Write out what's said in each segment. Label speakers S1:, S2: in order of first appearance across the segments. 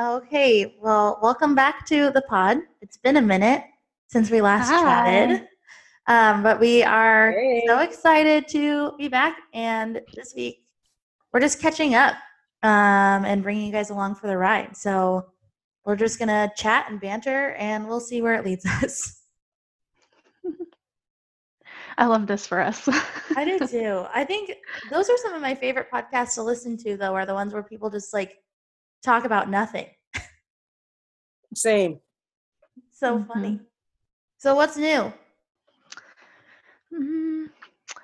S1: Okay, well, welcome back to the pod. It's been a minute since we last
S2: Hi.
S1: chatted, um, but we are so excited to be back. And this week, we're just catching up um, and bringing you guys along for the ride. So we're just gonna chat and banter, and we'll see where it leads us.
S2: I love this for us.
S1: I do too. I think those are some of my favorite podcasts to listen to, though, are the ones where people just like talk about nothing.
S3: Same.
S1: So
S2: Mhm.
S1: funny. So what's new?
S2: Mhm.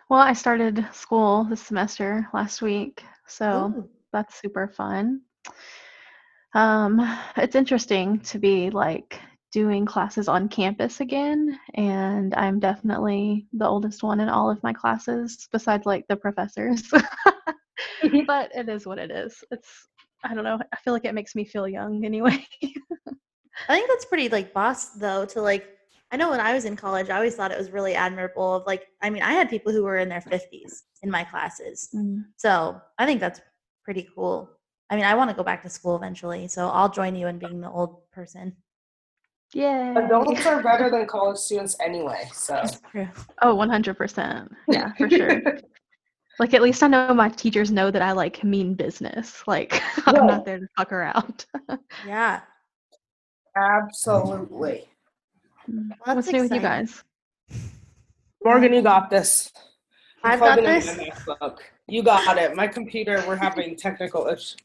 S2: Well, I started school this semester last week, so
S1: Ooh.
S2: that's super fun. Um, it's interesting to be like doing classes on campus again, and I'm definitely the oldest one in all of my classes, besides like the professors. but it is what it is. It's I don't know. I feel like it makes me feel young anyway.
S1: I think that's pretty like boss though to like I know when I was in college I always thought it was really admirable of like I mean I had people who were in their 50s in my classes.
S2: Mm.
S1: So, I think that's pretty cool. I mean, I want to go back to school eventually, so I'll join you in being the old person.
S2: Yay.
S3: Adults are better than college students anyway. So
S1: That's true.
S2: Oh, 100%. Yeah, for sure. like, at least I know my teachers know that I like mean business. Like, I'm
S3: Right.
S2: not there to fuck around.
S1: Yeah.
S3: absolutely.
S1: Well, that's
S2: What's new with you guys?
S3: Morgan, you got this. I'm
S1: I've got this.
S3: You got it. My computer, we're having technical issues.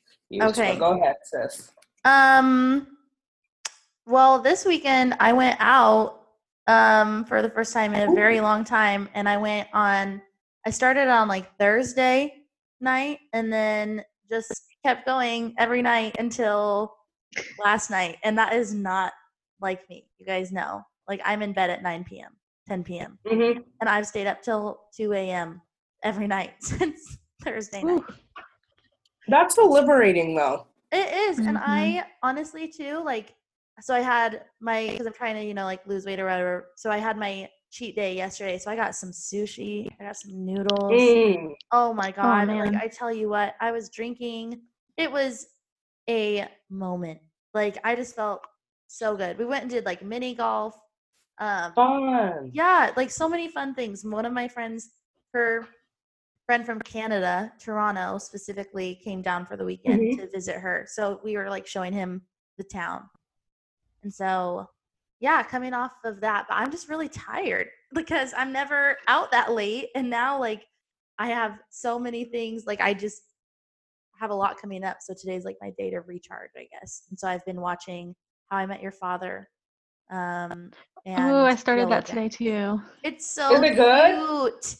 S1: Okay.
S3: so go ahead, sis.
S1: Um well, this weekend I went out um for the first time in a very long time and I went on I started on like Thursday night and then just kept going every night until last night and that is not like me. You guys know. Like I'm in bed at 9 p.m., 10 p.m.
S3: hmm
S1: and I've stayed up till 2 a.m. every night since Thursday night.
S2: Ooh.
S3: That's so liberating, though.
S1: It is, and
S2: Mhm.
S1: I honestly too like. So I had my because I'm trying to you know like lose weight or whatever. So I had my cheat day yesterday. So I got some sushi. I got some noodles.
S3: Mm.
S1: Oh my god!
S2: man.
S1: like I tell you what, I was drinking. It was a moment. Like I just felt so good. We went and did like mini golf. Um,
S3: Fun.
S1: yeah, like so many fun things. One of my friends, her friend from Canada, Toronto specifically, came down for the weekend
S3: Mhm.
S1: to visit her. So we were like showing him the town. And so, yeah, coming off of that, but I'm just really tired because I'm never out that late. And now, like, I have so many things. Like, I just have a lot coming up. So today's like my day to recharge, I guess. And so I've been watching How I Met Your Father. Um, and
S2: Oh, I started that today too.
S1: It's so
S3: Is it good?
S1: cute.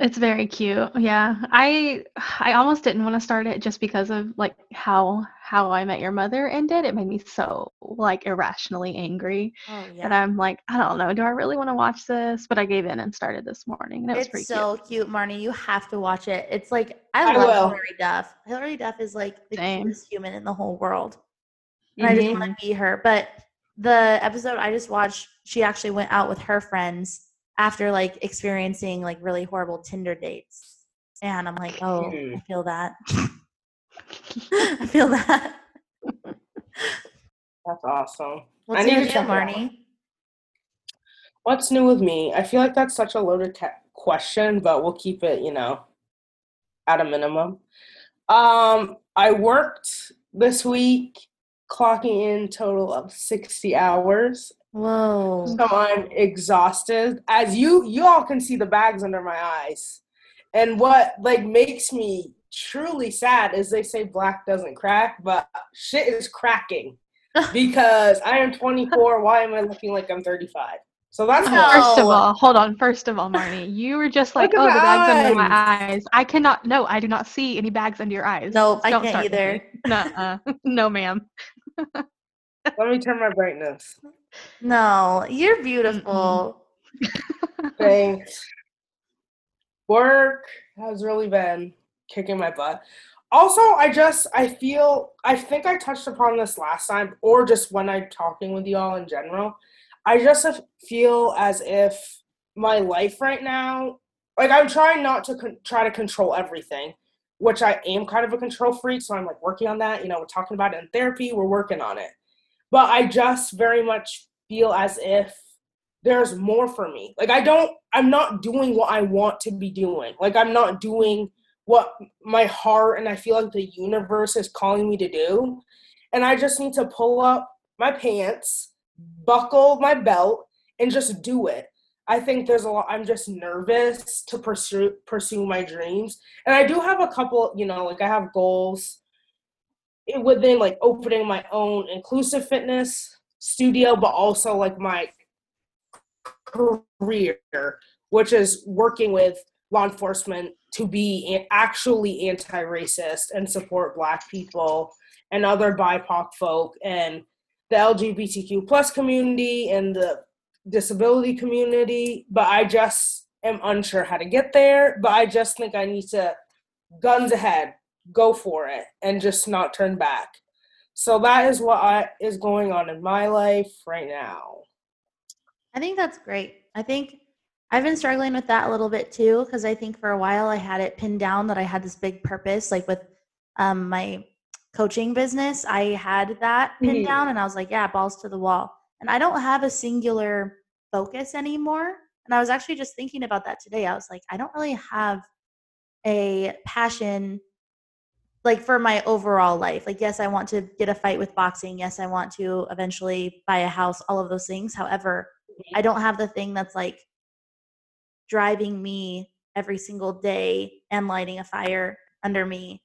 S2: It's very cute. Yeah. I I almost didn't want to start it just because of like how how I met your mother ended. It made me so like irrationally angry.
S1: Oh
S2: And
S1: yeah.
S2: I'm like, I don't know, do I really want to watch this? But I gave in and started this morning and it was
S1: It's
S2: pretty
S1: so cute. Marnie. You have to watch it. It's like I,
S3: I
S1: love
S3: will.
S1: Hilary Duff. Hilary Duff is like the
S2: Same.
S1: cutest human in the whole world. And I just want to mm-hmm. be her. But the episode I just watched, she actually went out with her friends after like experiencing like really horrible Tinder dates. And I'm like, oh, I feel that. I feel that.
S3: That's awesome.
S1: What's
S3: need
S1: new
S3: to
S1: with you,
S3: check it out.
S1: Marnie?
S3: What's new with me? I feel like that's such a loaded te- question, but we'll keep it, you know, at a minimum. Um, I worked this week, clocking in total of 60 hours.
S1: Whoa.
S3: So I'm exhausted. As you you all can see the bags under my eyes. And what like makes me truly sad is they say black doesn't crack, but shit is cracking. because I am 24. Why am I looking like I'm 35? So that's
S1: No.
S2: First of all, hold on. First of all, Marnie, you were just like, "Oh, the
S3: my
S2: bags under my
S3: eyes.
S2: eyes." I cannot. No, I do not see any bags under your eyes.
S1: Nope, I
S2: Don't
S1: can't
S2: start with
S1: either.
S2: me. Nuh-uh. no, ma'am.
S3: let me turn my brightness.
S1: No, you're beautiful.
S3: Thanks. Work has really been kicking my butt. Also, I just I feel I think I touched upon this last time, or just when I'm talking with y'all in general. I just feel as if my life right now, like I'm trying not to con- try to control everything, which I am kind of a control freak, so I'm like working on that. You know, we're talking about it in therapy, we're working on it. But I just very much feel as if there's more for me. Like I don't I'm not doing what I want to be doing. Like I'm not doing what my heart and I feel like the universe is calling me to do. And I just need to pull up my pants, buckle my belt and just do it. I think there's a lot I'm just nervous to pursue pursue my dreams. And I do have a couple, you know, like I have goals within like opening my own inclusive fitness studio, but also like my career, which is working with law enforcement to be actually anti-racist and support black people and other bipoc folk and the lgbtq plus community and the disability community but i just am unsure how to get there but i just think i need to guns ahead go for it and just not turn back so that is what I, is going on in my life right now
S1: I think that's great. I think I've been struggling with that a little bit too because I think for a while I had it pinned down that I had this big purpose, like with um, my coaching business. I had that pinned mm-hmm. down, and I was like, yeah, balls to the wall. And I don't have a singular focus anymore. And I was actually just thinking about that today. I was like, I don't really have a passion like for my overall life. Like, yes, I want to get a fight with boxing. Yes, I want to eventually buy a house, all of those things. However, I don't have the thing that's like driving me every single day and lighting a fire under me.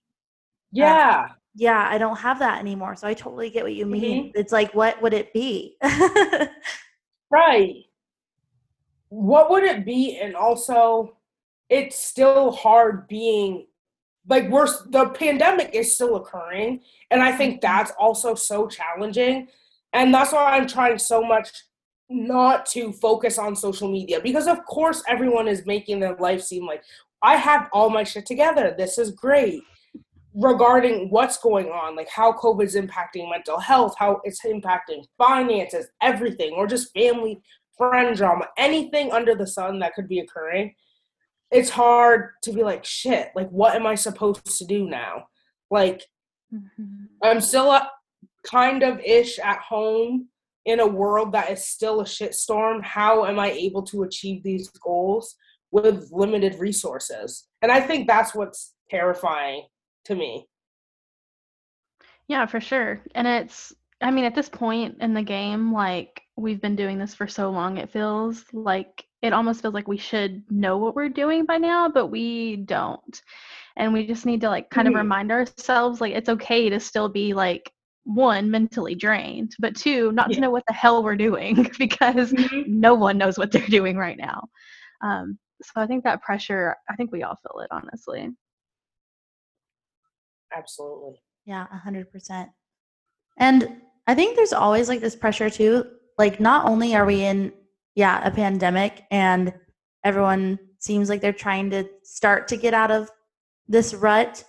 S3: Yeah.
S1: Uh, yeah, I don't have that anymore. So I totally get what you mean. Mm-hmm. It's like, what would it be?
S3: right. What would it be? And also, it's still hard being like we're the pandemic is still occurring and i think mm-hmm. that's also so challenging and that's why i'm trying so much not to focus on social media because of course everyone is making their life seem like I have all my shit together. This is great. Regarding what's going on, like how COVID's impacting mental health, how it's impacting finances, everything, or just family, friend drama, anything under the sun that could be occurring. It's hard to be like, shit, like, what am I supposed to do now? Like, mm-hmm. I'm still a, kind of ish at home in a world that is still a shitstorm, how am I able to achieve these goals with limited resources? And I think that's what's terrifying to me.
S2: Yeah, for sure. And it's, I mean, at this point in the game, like we've been doing this for so long, it feels like it almost feels like we should know what we're doing by now, but we don't. And we just need to like kind mm-hmm. of remind ourselves like it's okay to still be like one mentally drained but two not yeah. to know what the hell we're doing because mm-hmm. no one knows what they're doing right now um, so i think that pressure i think we all feel it honestly
S3: absolutely
S1: yeah 100% and i think there's always like this pressure too like not only are we in yeah a pandemic and everyone seems like they're trying to start to get out of this rut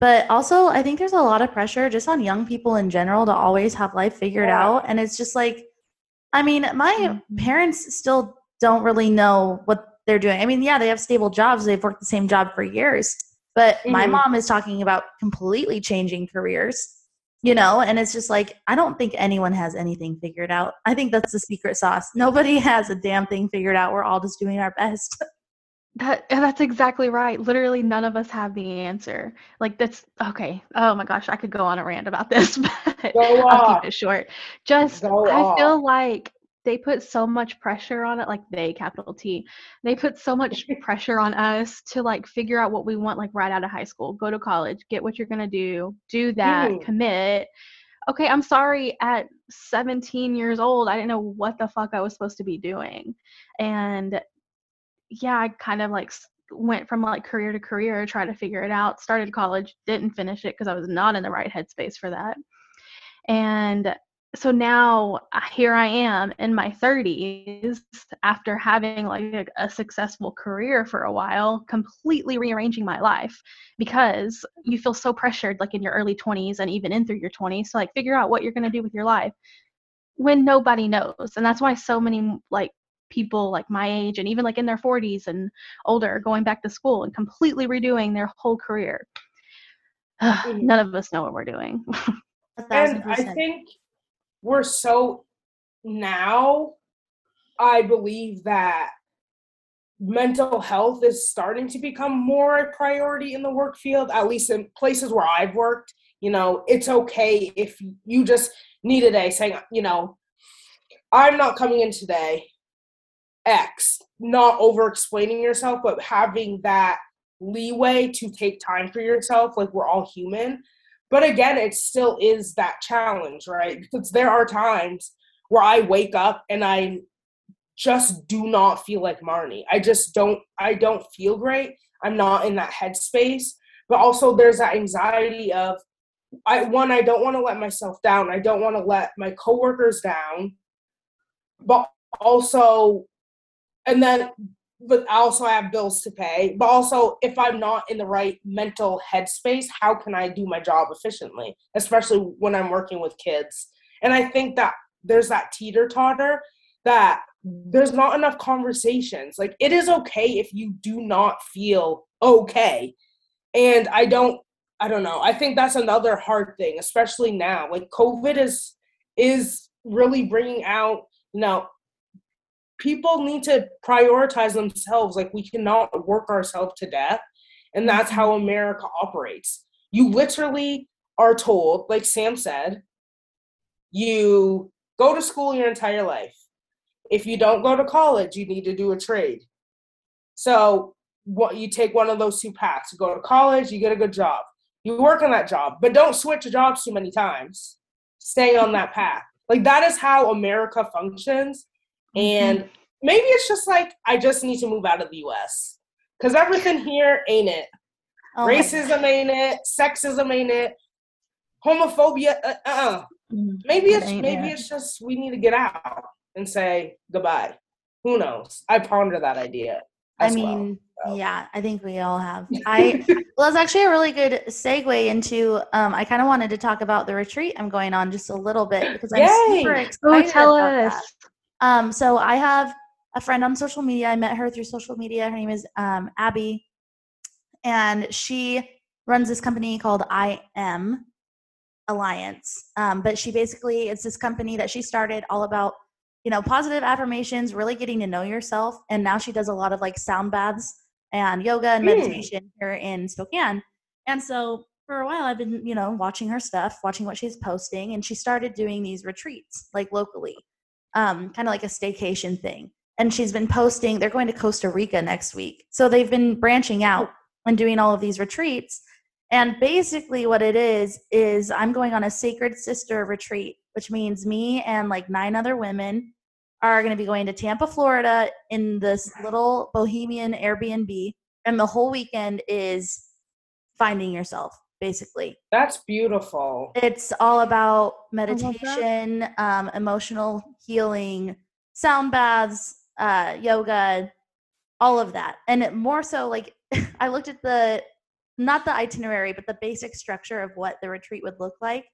S1: but also, I think there's a lot of pressure just on young people in general to always have life figured yeah. out. And it's just like, I mean, my mm-hmm. parents still don't really know what they're doing. I mean, yeah, they have stable jobs, they've worked the same job for years. But mm-hmm. my mom is talking about completely changing careers, you know, and it's just like, I don't think anyone has anything figured out. I think that's the secret sauce. Nobody has a damn thing figured out. We're all just doing our best.
S2: That that's exactly right. Literally none of us have the answer. Like that's okay. Oh my gosh, I could go on a rant about this, but I'll keep it short. Just I feel like they put so much pressure on it, like they capital T. They put so much pressure on us to like figure out what we want like right out of high school. Go to college, get what you're gonna do, do that, mm. commit. Okay, I'm sorry, at 17 years old, I didn't know what the fuck I was supposed to be doing. And yeah, I kind of like went from like career to career, try to figure it out. Started college, didn't finish it because I was not in the right headspace for that. And so now uh, here I am in my 30s after having like a, a, successful career for a while, completely rearranging my life because you feel so pressured like in your early 20s and even in through your 20s to like figure out what you're going to do with your life when nobody knows. And that's why so many like people like my age and even like in their 40s and older going back to school and completely redoing their whole career none of us know what we're doing.
S3: And I think we're so now. I believe that mental health is starting to become more a priority in the work field. At least in places where I've worked, you know, it's okay if you just need a day saying, you know, I'm not coming in today. X, not over explaining yourself, but having that leeway to take time for yourself. Like we're all human. But again, it still is that challenge, right? Because there are times where I wake up and I just do not feel like Marnie. I just don't I don't feel great. I'm not in that headspace. But also there's that anxiety of I one, I don't want to let myself down. I don't want to let my coworkers down. But also and then but I also have bills to pay. But also if I'm not in the right mental headspace, how can I do my job efficiently? Especially when I'm working with kids. And I think that there's that teeter totter that there's not enough conversations. Like it is okay if you do not feel okay. And I don't I don't know. I think that's another hard thing, especially now. Like COVID is is really bringing out, you know, people need to prioritize themselves. Like we cannot work ourselves to death. And that's how America operates. You literally are told, like Sam said, you go to school your entire life. If you don't go to college, you need to do a trade. So what you take one of those two paths. You go to college, you get a good job. You work on that job, but don't switch jobs too many times. Stay on that path. Like that is how America functions. And maybe it's just like I just need to move out of the US. Cause everything here ain't it.
S1: Oh
S3: Racism ain't it, sexism ain't it, homophobia, uh uh
S2: Mm.
S3: Maybe it's
S2: ain't
S3: maybe
S2: it.
S3: it's just we need to get out and say goodbye. Who knows? I ponder that idea.
S1: I
S3: as well.
S1: mean,
S3: so.
S1: yeah, I think we all have. I well, that's actually a really good segue into. Um, I kind of wanted to talk about the retreat I'm going on just a little bit because I'm
S3: Yay!
S1: super
S2: Oh, tell us.
S1: that. Um, so I have a friend on social media. I met her through social media. Her name is um, Abby, and she runs this company called I Am Alliance. Um, but she basically it's this company that she started all about you know positive affirmations, really getting to know yourself. And now she does a lot of like sound baths and yoga and
S3: Mm.
S1: meditation here in Spokane. And so for a while I've been you know watching her stuff, watching what she's posting, and she started doing these retreats like locally um, kind of like a staycation thing. And she's been posting, they're going to Costa Rica next week. So they've been branching out and doing all of these retreats. And basically, what it is, is I'm going on a Sacred Sister retreat, which means me and like nine other women are going to be going to Tampa, Florida in this little bohemian Airbnb. And the whole weekend is finding yourself, basically.
S3: That's beautiful.
S1: it's all about meditation um, emotional healing sound baths uh, yoga all of that. And it more so like i looked at the not the itinerary but the basic structure of what the retreat would look like.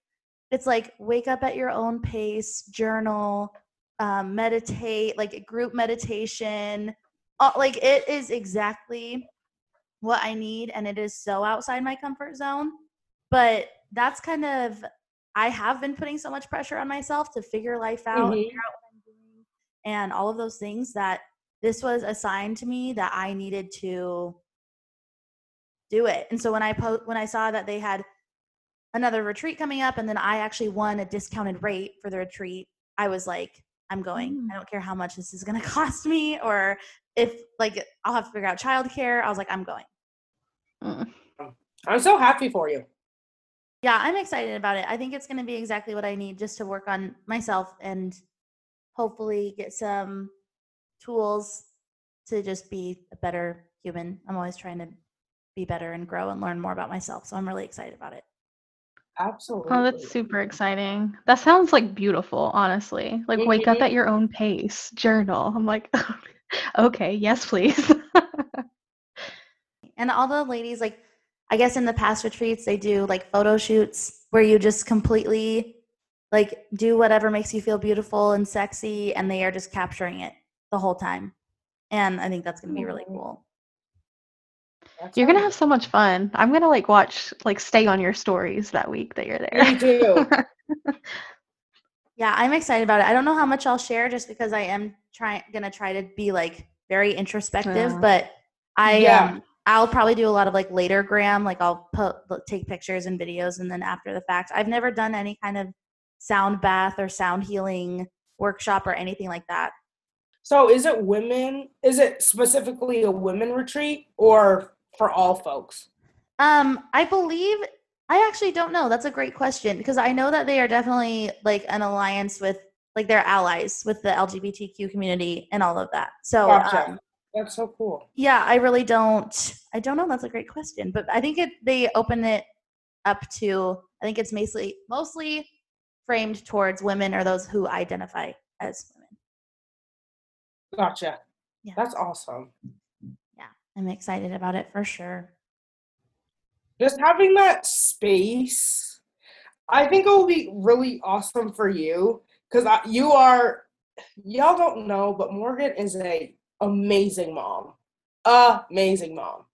S1: It's like wake up at your own pace journal um, meditate like a group meditation. Uh, like it is exactly what i need and it is so outside my comfort zone but that's kind of I have been putting so much pressure on myself to figure life out, and
S3: Mhm.
S1: figure out what I'm doing, and all of those things that this was a sign to me that I needed to do it. And so when I po- when I saw that they had another retreat coming up, and then I actually won a discounted rate for the retreat, I was like, I'm going.
S2: Mm.
S1: I don't care how much this is going to cost me, or if like I'll have to figure out childcare. I was like, I'm going.
S2: Mm.
S3: I'm so happy for you.
S1: Yeah, I'm excited about it. I think it's going to be exactly what I need just to work on myself and hopefully get some tools to just be a better human. I'm always trying to be better and grow and learn more about myself. So I'm really excited about it.
S3: Absolutely.
S2: Oh, that's super exciting. That sounds like beautiful, honestly. Like wake up
S3: Mhm.
S2: at your own pace, journal. I'm like, okay, yes, please.
S1: And all the ladies, like, I guess in the past retreats, they do like photo shoots where you just completely like do whatever makes you feel beautiful and sexy, and they are just capturing it the whole time. And I think that's going to be really cool.
S3: That's
S2: You're gonna have so much fun. I'm gonna like watch, like stay on your stories that week that you're there.
S3: Me too.
S1: Yeah, I'm excited about it. I don't know how much I'll share just because I am trying gonna try to be like very introspective,
S2: Yeah.
S1: but I
S3: Yeah.
S1: um I'll probably do a lot of like later gram, like I'll put take pictures and videos and then after the fact. I've never done any kind of sound bath or sound healing workshop or anything like that.
S3: So is it women? Is it specifically a women retreat or for all folks?
S1: Um, I believe I actually don't know. That's a great question because I know that they are definitely like an alliance with like their allies with the LGBTQ community and all of that. So
S3: Gotcha.
S1: um,
S3: That's so cool.
S1: yeah, I really don't. I don't know. That's a great question, but I think it they open it up to. I think it's mostly mostly framed towards women or those who identify as women.
S3: Gotcha.
S1: Yeah.
S3: That's awesome.
S1: Yeah, I'm excited about it for sure.
S3: Just having that space, I think it will be really awesome for you because you are, y'all don't know, but Morgan is a amazing mom, amazing mom.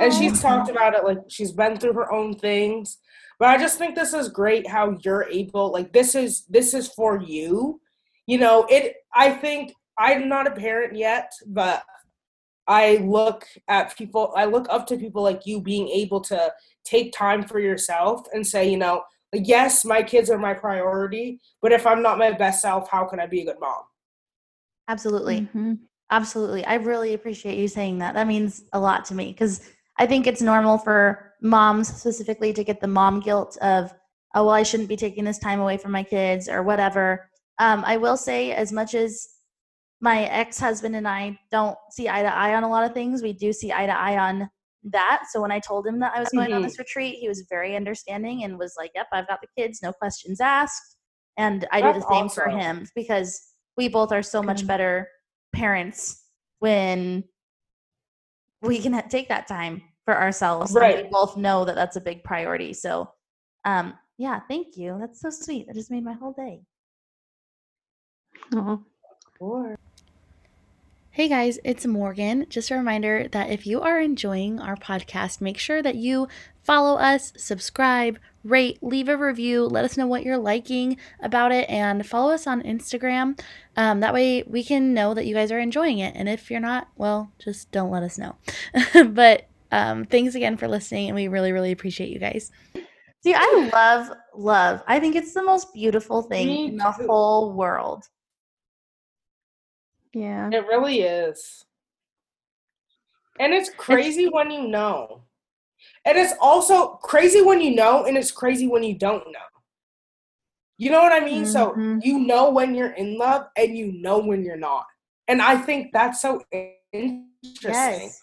S3: and she's talked about it like she's been through her own things but i just think this is great how you're able like this is this is for you you know it i think i'm not a parent yet but i look at people i look up to people like you being able to take time for yourself and say you know like, yes my kids are my priority but if i'm not my best self how can i be a good mom
S1: Absolutely.
S2: Mhm.
S1: Absolutely. I really appreciate you saying that. That means a lot to me because I think it's normal for moms specifically to get the mom guilt of, oh, well, I shouldn't be taking this time away from my kids or whatever. Um, I will say, as much as my ex husband and I don't see eye to eye on a lot of things, we do see eye to eye on that. So when I told him that I was going on this retreat, he was very understanding and was like, yep, I've got the kids, no questions asked. And I do
S3: That's
S1: the same for him because we both are so much better parents when we can take that time for ourselves. and
S3: Right.
S1: we both know that that's a big priority. So, um, yeah, thank you. That's so sweet. That just made my whole day.
S2: Aw.
S3: Or-
S1: Hey guys, it's Morgan. Just a reminder that if you are enjoying our podcast, make sure that you follow us, subscribe, rate, leave a review, let us know what you're liking about it, and follow us on Instagram. Um, that way we can know that you guys are enjoying it. And if you're not, well, just don't let us know. but um, thanks again for listening, and we really, really appreciate you guys. See, I love love. I think it's the most beautiful thing
S3: Me
S1: in the
S3: too.
S1: whole world.
S2: Yeah.
S3: It really is. And it's crazy when you know. And it's also crazy when you know, and it's crazy when you don't know. You know what I mean? So
S2: Mhm.
S3: you know when you're in love and you know when you're not. And I think that's so interesting.
S1: Yes.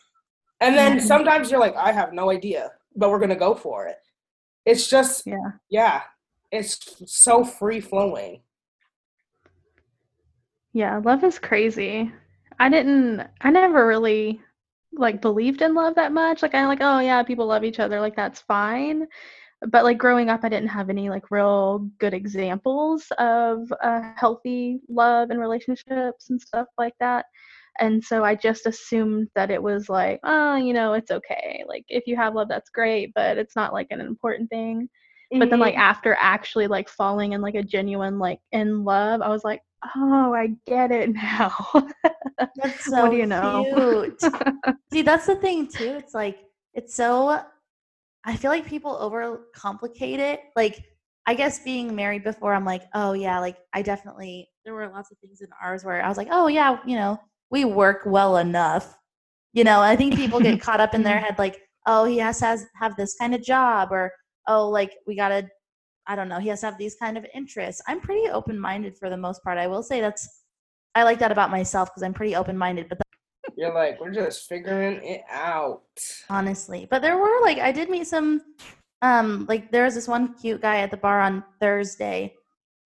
S3: And then
S2: Mhm.
S3: sometimes you're like, I have no idea, but we're going to go for it. It's just,
S2: Yeah.
S3: yeah, it's so free flowing.
S2: Yeah, love is crazy. I didn't I never really like believed in love that much. Like I like, oh yeah, people love each other, like that's fine. But like growing up I didn't have any like real good examples of uh, healthy love and relationships and stuff like that. And so I just assumed that it was like, oh, you know, it's okay. Like if you have love that's great, but it's not like an important thing but then like mm-hmm. after actually like falling in like a genuine like in love i was like oh i get it now
S1: That's so
S2: what do you know
S1: cute. See, that's the thing too. It's like it's so. I feel like people overcomplicate it. Like, I guess being married before, I'm like, oh yeah, like I definitely. There were lots of things in ours where I was like, oh yeah, you know, we work well enough. You know, I think people get caught up in their head, like, oh, he has to has, have this kind of job, or oh, like we gotta. I don't know. He has to have these kind of interests. I'm pretty open minded for the most part. I will say that's. I like that about myself because I'm pretty open minded. But
S3: You're like, we're just figuring it out.
S1: honestly but there were like i did meet some um like there was this one cute guy at the bar on thursday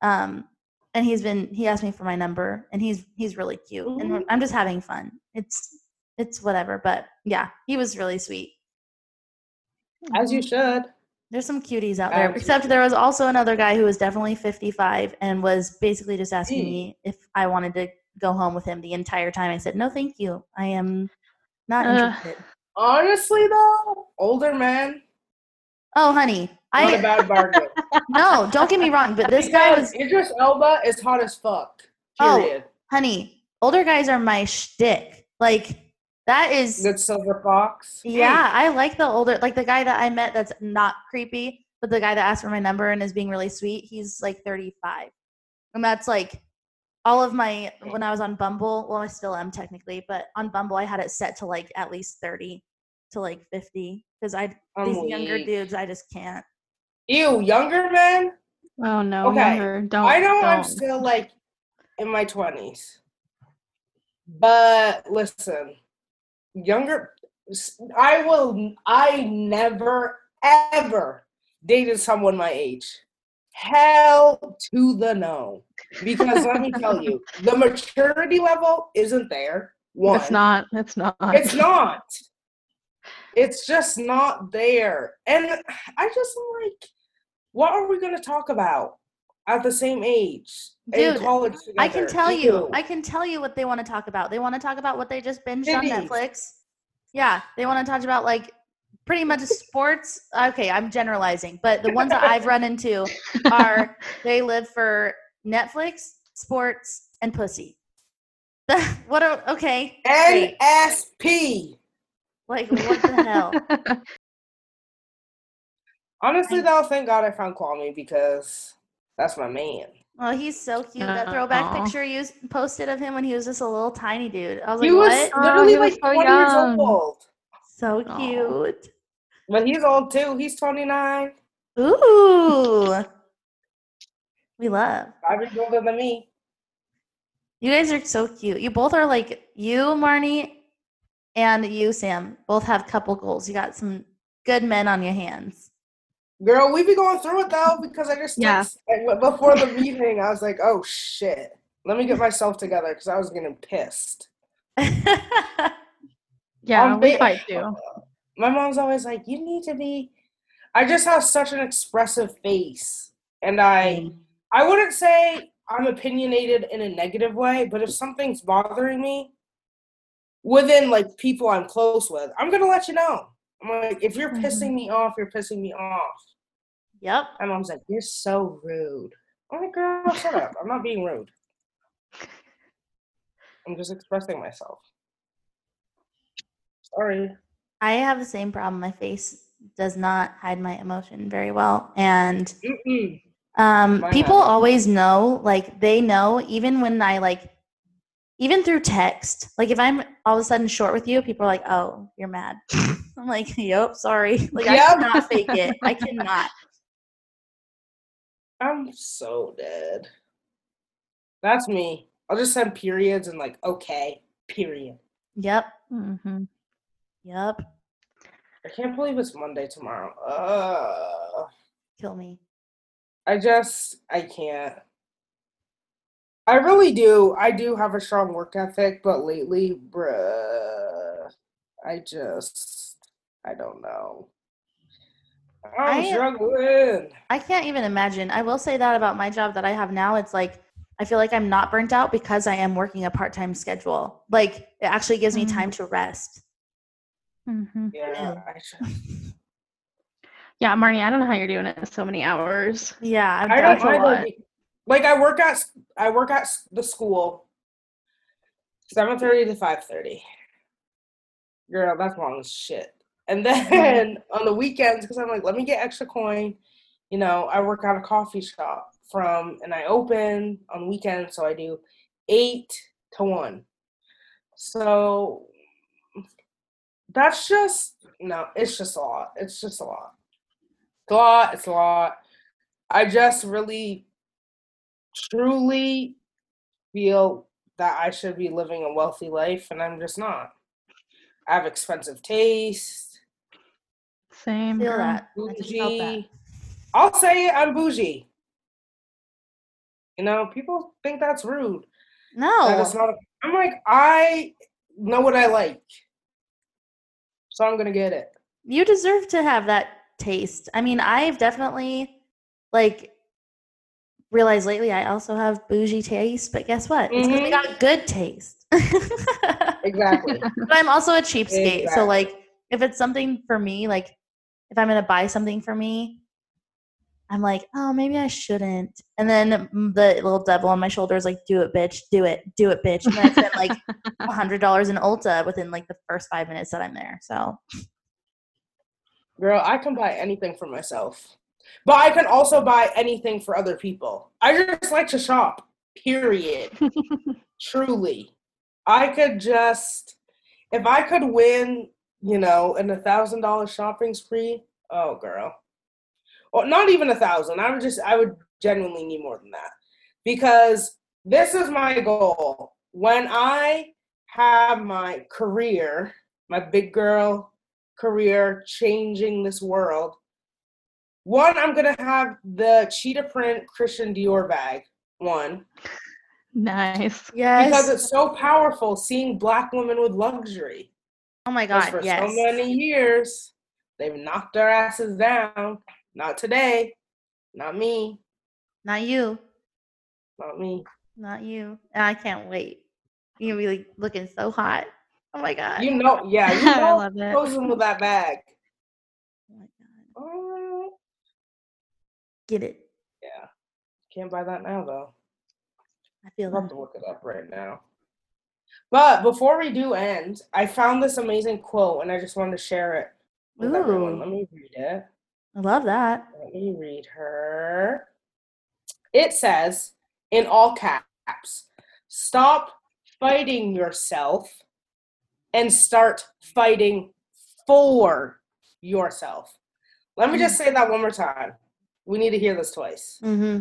S1: um and he's been he asked me for my number and he's he's really cute and we're- i'm just having fun it's it's whatever but yeah he was really sweet
S3: As you should.
S1: There's some cuties out there
S3: Absolutely.
S1: except there was also another guy who was definitely 55 and was basically just asking
S3: Mm.
S1: me if i wanted to go home with him the entire time i said no thank you i am not
S2: Ugh.
S1: interested
S3: honestly though, older men,
S1: Oh, honey, I
S3: not a
S1: I
S3: bad bargain.
S1: no, don't get me wrong, but this guy was
S3: Idris Elba is hot as fuck.
S1: Oh.
S3: Period.
S1: honey. Older guys are my shtick. Like that is
S3: Good silver fox.
S1: Yeah, I like the older, like the guy that I met that's not creepy, but the guy that asked for my number and is being really sweet, he's like 35. And that's like all of my, when I was on Bumble, well, I still am technically, but on Bumble, I had it set to like at least 30 to like 50 because I,
S3: I'm
S1: these younger dudes, I just can't.
S3: Ew, younger men.
S2: Oh no,
S3: Okay,
S2: younger. Don't.
S3: I know I'm
S2: don't.
S3: still like in my twenties, but listen, younger. I will. I never ever dated someone my age. Hell to the no, because let me tell you, the maturity level isn't there. One,
S2: It's not. It's not.
S3: It's not. It's just not there. And I just like, what are we going to talk about at the same age in
S1: Dude,
S3: college?
S1: I can tell you,
S3: Ew.
S1: I can tell you what they want to talk about. They want to talk about what they just binged on Netflix. Yeah, they want to talk about like pretty much sports. Okay, I'm generalizing, but the ones that I've run into are they live for Netflix, sports, and pussy. what a okay.
S3: NSP.
S1: Like what the hell?
S3: Honestly, though, thank God I found Kwame because that's my man.
S1: Oh, he's so cute. That throwback
S2: Aw.
S1: picture you posted of him when he was just a little tiny dude. I was
S3: He
S1: like,
S3: was
S1: what?
S3: literally
S2: he
S3: like
S2: so
S3: 20 years old.
S1: So
S2: Aw.
S1: cute.
S3: But he's old too. He's 29.
S1: Ooh. We love.
S3: Five years older than me.
S1: You guys are so cute. You both are like you, Marnie, and you, Sam. Both have couple goals. You got some good men on your hands.
S3: Girl, we be going through it though because I just
S2: Yeah.
S3: before the meeting I was like, oh shit, let me get myself together because I was getting pissed.
S2: yeah,
S3: Um,
S2: we fight too.
S3: My mom's always like, you need to be. I just have such an expressive face, and I I wouldn't say I'm opinionated in a negative way, but if something's bothering me within like people I'm close with, I'm gonna let you know. I'm like, if you're pissing me off, you're pissing me off.
S1: Yep.
S3: My mom's like, you're so rude. I'm like, girl, shut up. I'm not being rude. I'm just expressing myself. Sorry.
S1: I have the same problem. My face does not hide my emotion very well. And
S3: Mm-mm.
S1: um,
S3: Mine
S1: people
S3: has
S1: always know, like, they know, even when I, like, even through text, like, if I'm all of a sudden short with you, people are like, oh, you're mad. I'm like, yep, sorry. Like, I cannot fake it. I cannot.
S3: I'm so dead. That's me. I'll just send periods and like, okay, period.
S1: Yep.
S2: hmm
S1: Yep.
S3: I can't believe it's Monday tomorrow. Uh,
S1: Kill me.
S3: I just, I can't. I really do. I do have a strong work ethic, but lately, bruh, I just, I don't know. I'm
S1: I-
S3: struggling.
S1: I can't even imagine. I will say that about my job that I have now. It's like I feel like I'm not burnt out because I am working a part time schedule. Like it actually gives me
S2: Mm.
S1: time to rest.
S2: hmm
S3: Yeah, I
S2: Yeah, Marnie, I don't know how you're doing it so many hours.
S1: Yeah, I've
S3: I don't
S2: a
S3: either.
S2: lot.
S3: be- Like I work at I work at the school, seven thirty to five thirty. Girl, that's long as shit. And then mm-hmm. on the weekends, because I'm like, let me get extra coin. You know, I work at a coffee shop from, and I open on weekends, so I do eight to one. So that's just no, it's just a lot. It's just a lot. It's a lot. It's a lot. I just really, truly feel that I should be living a wealthy life, and I'm just not. I have expensive taste,
S2: Same.
S1: feel
S2: girl.
S1: that. I just felt that.
S3: bougie. I'll say it, I'm bougie. You know, people think that's rude. That
S1: No,
S3: it's not. I'm like, I know what I like, so I'm gonna get it.
S1: you deserve to have that taste. I mean, I've definitely like realized lately I also have bougie taste, but guess what? It's because we
S3: Mhm.
S1: got good taste.
S3: Exactly.
S1: but I'm also a cheapskate, so like if it's something for me, like if I'm gonna buy something for me, I'm like, oh, maybe I shouldn't. And then the little devil on my shoulder is like, do it, bitch, do it, do it, bitch. And I spent like a hundred dollars in Ulta within like the first five minutes that I'm there. So
S3: Girl, I can buy anything for myself. But I can also buy anything for other people. I just like to shop. Period. Truly. I could just if I could win, you know, and a thousand dollar shopping spree, oh girl. Well, not even a thousand. I would just I would genuinely need more than that. Because this is my goal. When I have my career, my big girl career changing this world, one, I'm gonna have the cheetah print Christian Dior bag. One.
S2: Nice.
S1: yes.
S3: Because it's so powerful seeing black women with luxury.
S1: Oh my god,
S3: for
S1: yes.
S3: so many years, they've knocked our asses down. Not today. Not me.
S1: Not you.
S3: Not me.
S1: Not you. And I can't wait. You're gonna be like looking so hot. Oh my god.
S3: You know, yeah, you
S2: I love it.
S3: posing with that bag.
S1: oh my god.
S3: Oh,
S1: Get it.
S3: yeah, can't buy that now though.
S1: I feel like.
S3: I'll have to look it up right now. But before we do end, I found this amazing quote and I just wanted to share it with everyone.
S1: Ooh.
S3: Let me read it.
S1: I love that.
S3: Let me read her. It says in all caps stop fighting yourself and start fighting for yourself. Let me just say that one more time. We need to hear this twice.
S1: Mm-hmm.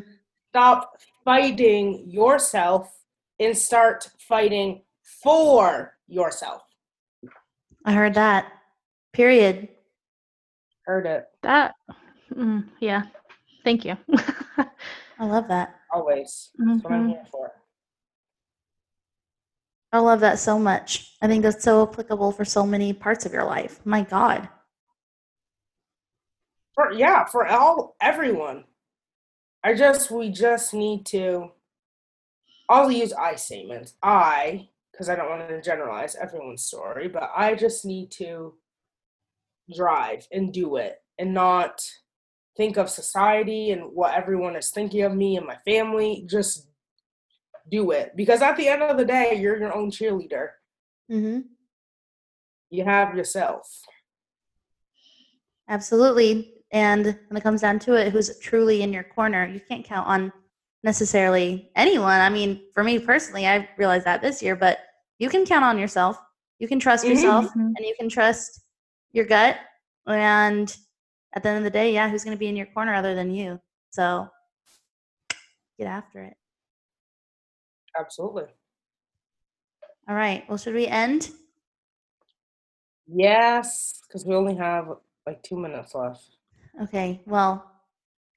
S3: Stop fighting yourself and start fighting for yourself.
S1: I heard that. Period.
S3: Heard it
S2: That, mm, yeah. Thank you.
S1: I love that.
S3: always. That's what I'm
S2: Mhm.
S3: here for.
S1: I love that so much. I think that's so applicable for so many parts of your life. My God.
S3: for yeah for all everyone i just we just need to i'll use i statements i because i don't want to generalize everyone's story but i just need to drive and do it and not think of society and what everyone is thinking of me and my family just do it because at the end of the day you're your own cheerleader
S1: Mm-hmm.
S3: you have yourself
S1: Absolutely. And when it comes down to it, who's truly in your corner? You can't count on necessarily anyone. I mean, for me personally, I realized that this year, but you can count on yourself. You can trust
S3: Mhm.
S1: yourself
S2: Mhm.
S1: and you can trust your gut. And at the end of the day, yeah, who's going to be in your corner other than you? So get after it.
S3: absolutely
S1: All right. Well, should we end?
S3: yes because we only have like two minutes left
S1: Okay. Well,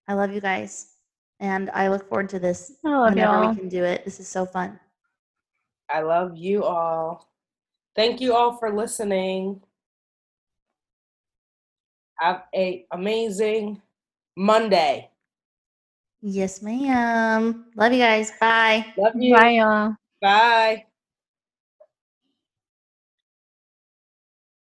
S1: I love you guys. And I look forward to this
S2: I love
S1: whenever
S2: y'all.
S1: we can do it. This is so fun.
S3: I love you all. Thank you all for listening. Have a amazing Monday.
S1: Yes, ma'am. Love you guys. Bye.
S3: Love you.
S2: Bye, y'all.
S3: Bye.